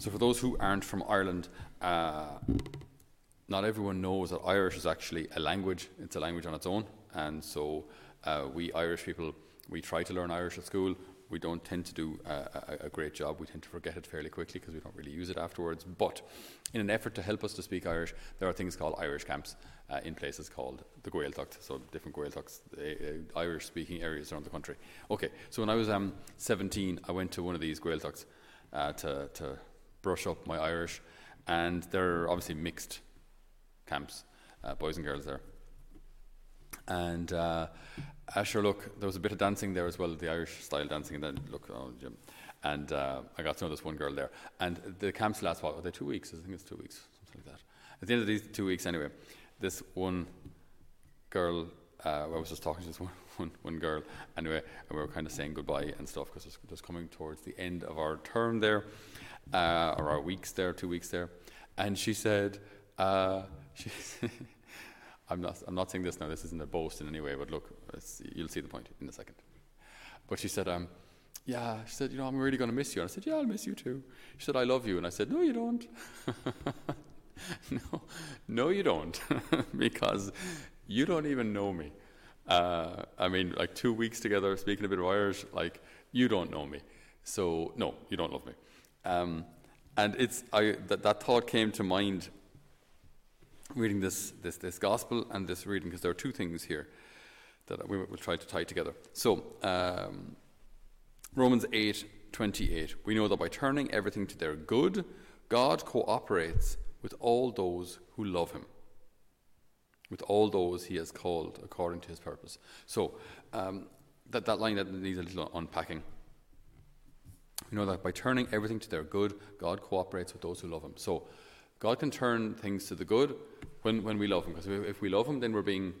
So, for those who aren't from Ireland, uh, not everyone knows that Irish is actually a language. It's a language on its own. And so, uh, we Irish people, we try to learn Irish at school. We don't tend to do a, a, a great job. We tend to forget it fairly quickly because we don't really use it afterwards. But in an effort to help us to speak Irish, there are things called Irish camps uh, in places called the Gaeltacht, so different Gaeltachts, uh, Irish speaking areas around the country. Okay, so when I was um, 17, I went to one of these Gaeltachts uh, to, to brush up my Irish, and they're obviously mixed camps, uh, boys and girls there. And uh, sure, look, there was a bit of dancing there as well, the Irish style dancing, and then look, oh, Jim. And uh, I got to know this one girl there. And the camps last, what, are they two weeks? I think it's two weeks, something like that. At the end of these two weeks, anyway, this one girl, uh, I was just talking to this one, one, one girl, anyway, and we were kind of saying goodbye and stuff because it was just coming towards the end of our term there, uh, or our weeks there, two weeks there. And she said, uh, she I'm not, I'm not saying this now, this isn't a boast in any way, but look, you'll see the point in a second. But she said, um, yeah, she said, you know, I'm really going to miss you. And I said, yeah, I'll miss you too. She said, I love you. And I said, no, you don't. no, no, you don't, because you don't even know me. Uh, I mean, like two weeks together, speaking a bit of Irish, like you don't know me. So no, you don't love me. Um, and it's I, that, that thought came to mind reading this, this, this gospel and this reading, because there are two things here that we will try to tie together. So, um, Romans 8 28. We know that by turning everything to their good, God cooperates with all those who love Him, with all those He has called according to His purpose. So, um, that, that line that needs a little unpacking. We know that by turning everything to their good, God cooperates with those who love Him. So, God can turn things to the good when, when we love Him. Because if we love Him, then we're being,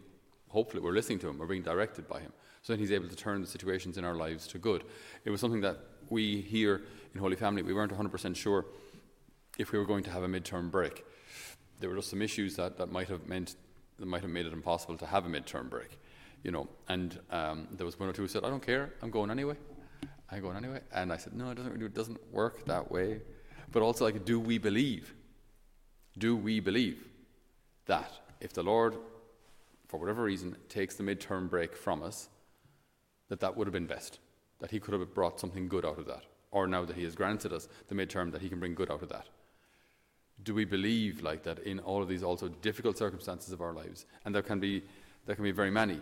hopefully, we're listening to Him, we're being directed by Him. So then He's able to turn the situations in our lives to good. It was something that we here in Holy Family, we weren't 100% sure if we were going to have a midterm break. There were just some issues that, that might have meant, that might have made it impossible to have a midterm break. You know, and um, there was one or two who said, I don't care, I'm going anyway. I'm going anyway. And I said, no, it doesn't, it doesn't work that way. But also, like, do we believe? Do we believe that if the Lord, for whatever reason, takes the midterm break from us, that that would have been best? That He could have brought something good out of that? Or now that He has granted us the midterm, that He can bring good out of that? Do we believe like that in all of these also difficult circumstances of our lives? And there can be, there can be very many.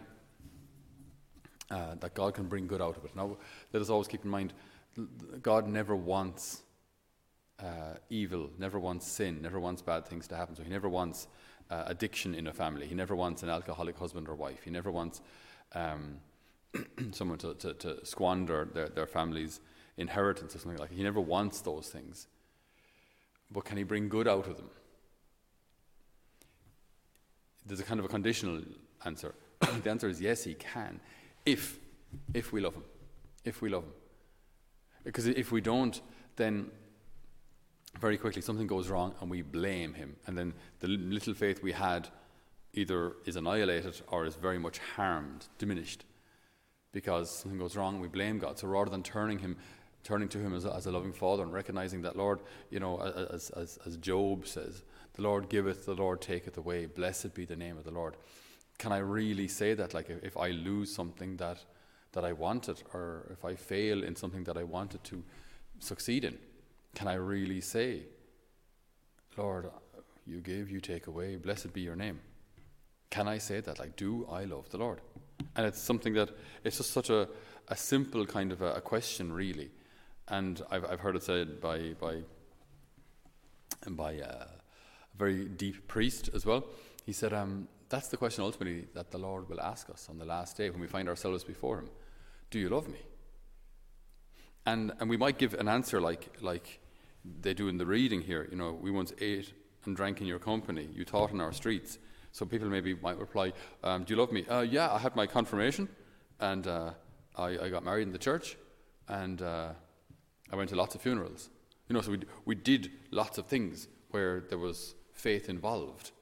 Uh, that God can bring good out of it. Now, let us always keep in mind God never wants uh, evil, never wants sin, never wants bad things to happen. So he never wants uh, addiction in a family. He never wants an alcoholic husband or wife. He never wants um, someone to, to, to, squander their, their family's inheritance or something like that. He never wants those things. But can he bring good out of them? There's a kind of a conditional answer. the answer is yes, he can, if if we love him, if we love him. Because if we don't, then very quickly something goes wrong and we blame him. And then the little faith we had either is annihilated or is very much harmed, diminished. Because something goes wrong, we blame God. So rather than turning him, turning to him as a, as a loving father and recognizing that, Lord, you know, as, as, as Job says, the Lord giveth, the Lord taketh away. Blessed be the name of the Lord. Can I really say that? Like, if I lose something that, that I wanted, or if I fail in something that I wanted to succeed in, can I really say, Lord, you give, you take away, blessed be your name? Can I say that? Like, do I love the Lord? And it's something that, it's just such a, a simple kind of a, a question, really. And I've, I've heard it said by, by, by a very deep priest as well. He said, um, that's the question ultimately that the Lord will ask us on the last day when we find ourselves before Him. Do you love me? And, and we might give an answer like, like they do in the reading here. You know, we once ate and drank in your company. You taught in our streets. So people maybe might reply, um, Do you love me? Uh, yeah, I had my confirmation and uh, I, I, got married in the church and uh, I went to lots of funerals. You know, so we, we did lots of things where there was faith involved.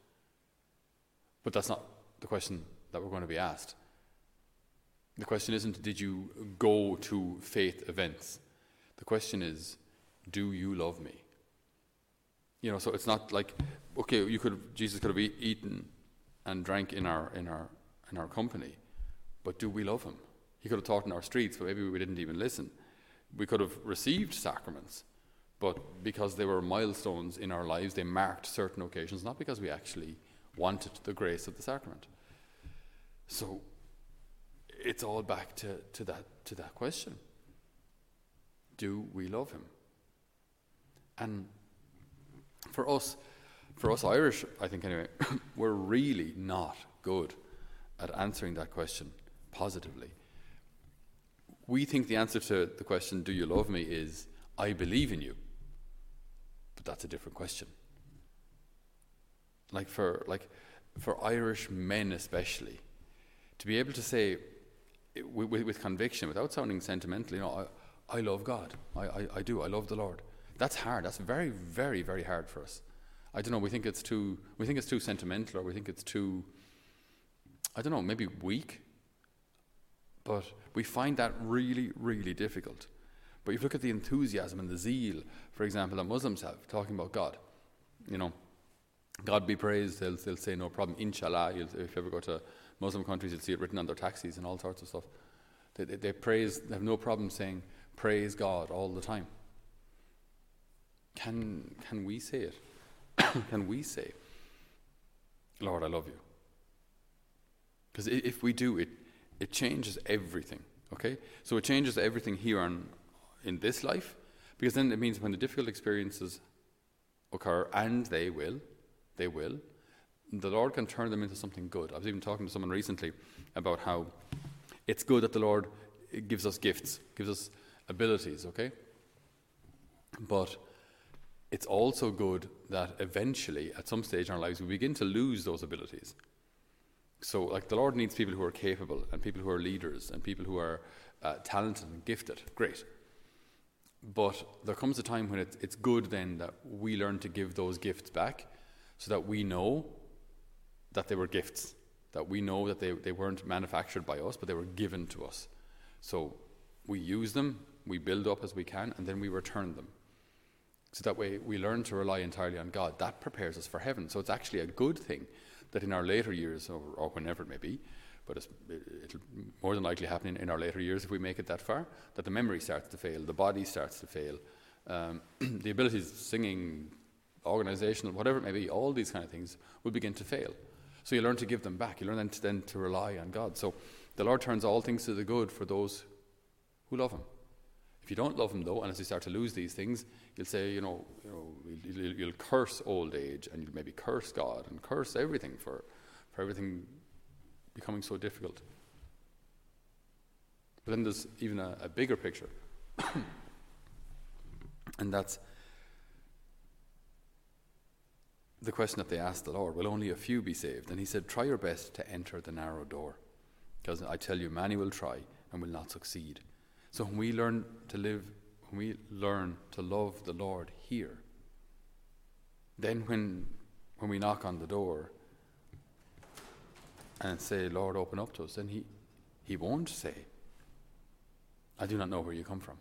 But that's not the question that we're going to be asked. The question isn't, did you go to faith events? The question is, do you love me? You know, so it's not like okay, you could Jesus could have eaten and drank in our in our in our company, but do we love him? He could have taught in our streets, but maybe we didn't even listen. We could have received sacraments, but because they were milestones in our lives, they marked certain occasions, not because we actually wanted the grace of the sacrament. So it's all back to, to, that, to that question Do we love him? And for us, for us Irish, I think anyway, we're really not good at answering that question positively. We think the answer to the question, Do you love me? is I believe in you. But that's a different question. Like for like for Irish men especially, to be able to say with, with conviction, without sounding sentimental, you know, I, I love God. I, I, I do. I love the Lord. That's hard. That's very, very, very hard for us. I don't know. We think it's too. We think it's too sentimental, or we think it's too. I don't know. Maybe weak. But we find that really, really difficult. But if you look at the enthusiasm and the zeal, for example, that Muslims have talking about God, you know, God be praised. They'll, they'll say no problem. Inshallah. if you ever go to Muslim countries, you'll see it written on their taxis and all sorts of stuff. They, they, they praise. They have no problem saying praise God all the time. Can can we say it? can we say, Lord, I love you? Because if we do, it it changes everything. Okay, so it changes everything here on in this life, because then it means when the difficult experiences occur, and they will, they will, the Lord can turn them into something good. I was even talking to someone recently about how it's good that the Lord gives us gifts, gives us abilities, okay? But it's also good that eventually, at some stage in our lives, we begin to lose those abilities. So, like, the Lord needs people who are capable and people who are leaders and people who are uh, talented and gifted. Great. But there comes a time when it's, it's good then that we learn to give those gifts back so that we know that they were gifts, that we know that they, they weren't manufactured by us, but they were given to us. So we use them, we build up as we can, and then we return them. So that way we learn to rely entirely on God. That prepares us for heaven. So it's actually a good thing that in our later years, or, or whenever it may be, but it'll more than likely happen in, in, our later years if we make it that far, that the memory starts to fail, the body starts to fail, um, the abilities, of singing, organizational, whatever it may be, all these kind of things will begin to fail. So you learn to give them back. You learn then to, then to rely on God. So the Lord turns all things to the good for those who love Him. If you don't love Him, though, and as you start to lose these things, you'll say, you know, you know you'll, you'll curse old age, and you'll maybe curse God and curse everything for, for everything becoming so difficult. But then there's even a, a bigger picture, and that's the question that they asked the Lord, will only a few be saved? And he said, try your best to enter the narrow door. Because I tell you, many will try and will not succeed. So when we learn to live, when we learn to love the Lord here, then when, when we knock on the door and say, Lord, open up to us, then he, he won't say, I do not know where you come from.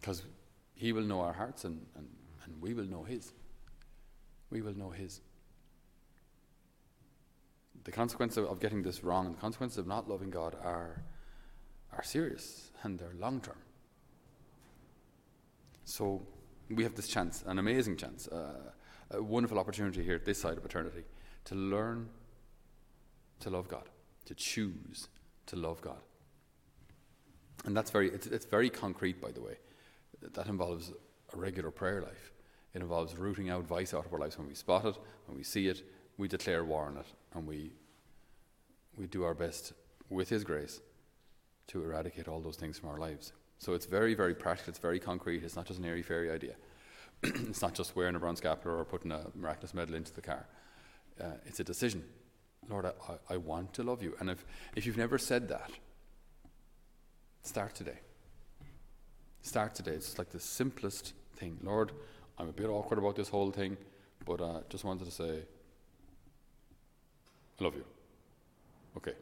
Because he will know our hearts and, and, and we will know his we will know His. The consequences of getting this wrong, and the consequences of not loving God are, are serious and they're long term. So we have this chance, an amazing chance, uh, a wonderful opportunity here at this side of eternity to learn to love God, to choose to love God. And that's very, it's, it's very concrete, by the way. That involves a regular prayer life. It involves rooting out vice out of our lives. When we spot it, when we see it, we declare war on it, and we, we do our best with His grace to eradicate all those things from our lives. So it's very, very practical, it's very concrete, it's not just an airy fairy idea. it's not just wearing a brown scapular or putting a miraculous medal into the car. Uh, it's a decision. Lord, I, I want to love you. And if, if you've never said that, start today. Start today. It's like the simplest thing. Lord, I'm a bit awkward about this whole thing, but uh, just wanted to say, I love you. Okay.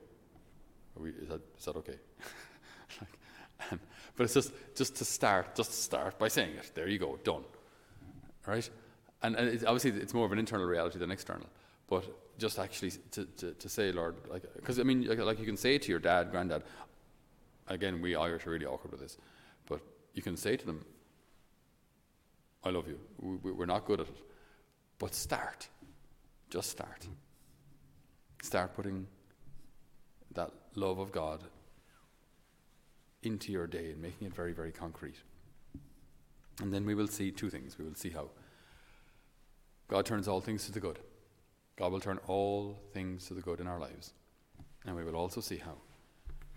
We, is, that, is that okay? like, but it's just, just to start, just to start by saying it. There you go, done. right? And, and it's, obviously, it's more of an internal reality than external. But just actually to, to, to say, Lord, like, because I mean, like, like you can say to your dad, granddad, again, we Irish are really awkward with this, but you can say to them, I love you. We, we're not good at it. But start. Just start. Start putting that love of God into your day and making it very, very concrete. And then we will see two things. We will see how God turns all things to the good. God will turn all things to the good in our lives. And we will also see how,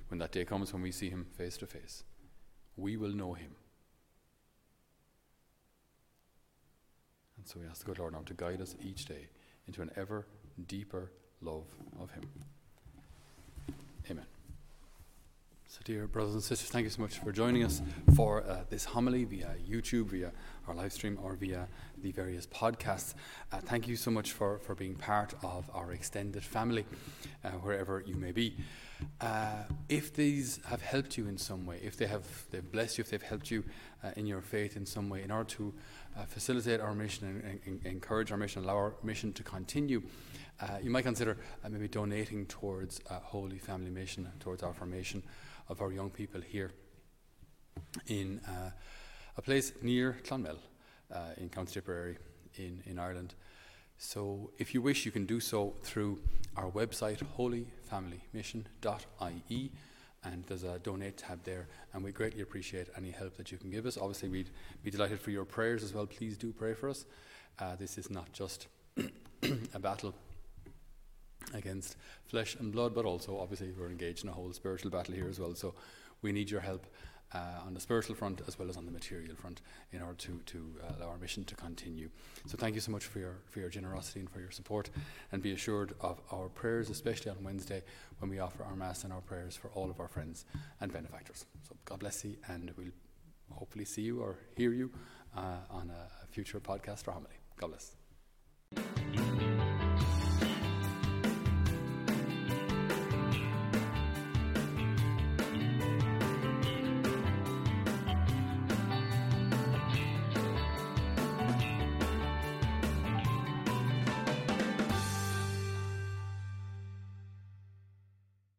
when that day comes when we see Him face to face, we will know Him. And so we ask the good Lord now to guide us each day into an ever deeper love of Him. Amen. So, dear brothers and sisters, thank you so much for joining us for uh, this homily via YouTube, via our live stream, or via the various podcasts. Uh, thank you so much for, for being part of our extended family, uh, wherever you may be. Uh, if these have helped you in some way, if they have they've blessed you, if they've helped you uh, in your faith in some way, in order to uh, facilitate our mission and, and, and, encourage our mission, allow our mission to continue, you might consider maybe donating towards Holy Family Mission, towards our formation of our young people here in uh, a place near Clonmel uh, in County Tipperary in, in Ireland. So if you wish, you can do so through our website, holyfamilymission.ie, and there's a donate tab there, and we greatly appreciate any help that you can give us. Obviously, we'd be delighted for your prayers as well. Please do pray for us. Uh, this is not just a battle against flesh and blood, but also obviously we're engaged in a whole spiritual battle here as well. So we need your help uh, on the spiritual front as well as on the material front in order to, to uh, allow our mission to continue. So thank you so much for your, for your generosity and for your support. And be assured of our prayers, especially on Wednesday when we offer our Mass and our prayers for all of our friends and benefactors. So God bless you, and we'll hopefully see you or hear you uh, on a future podcast or homily. God bless.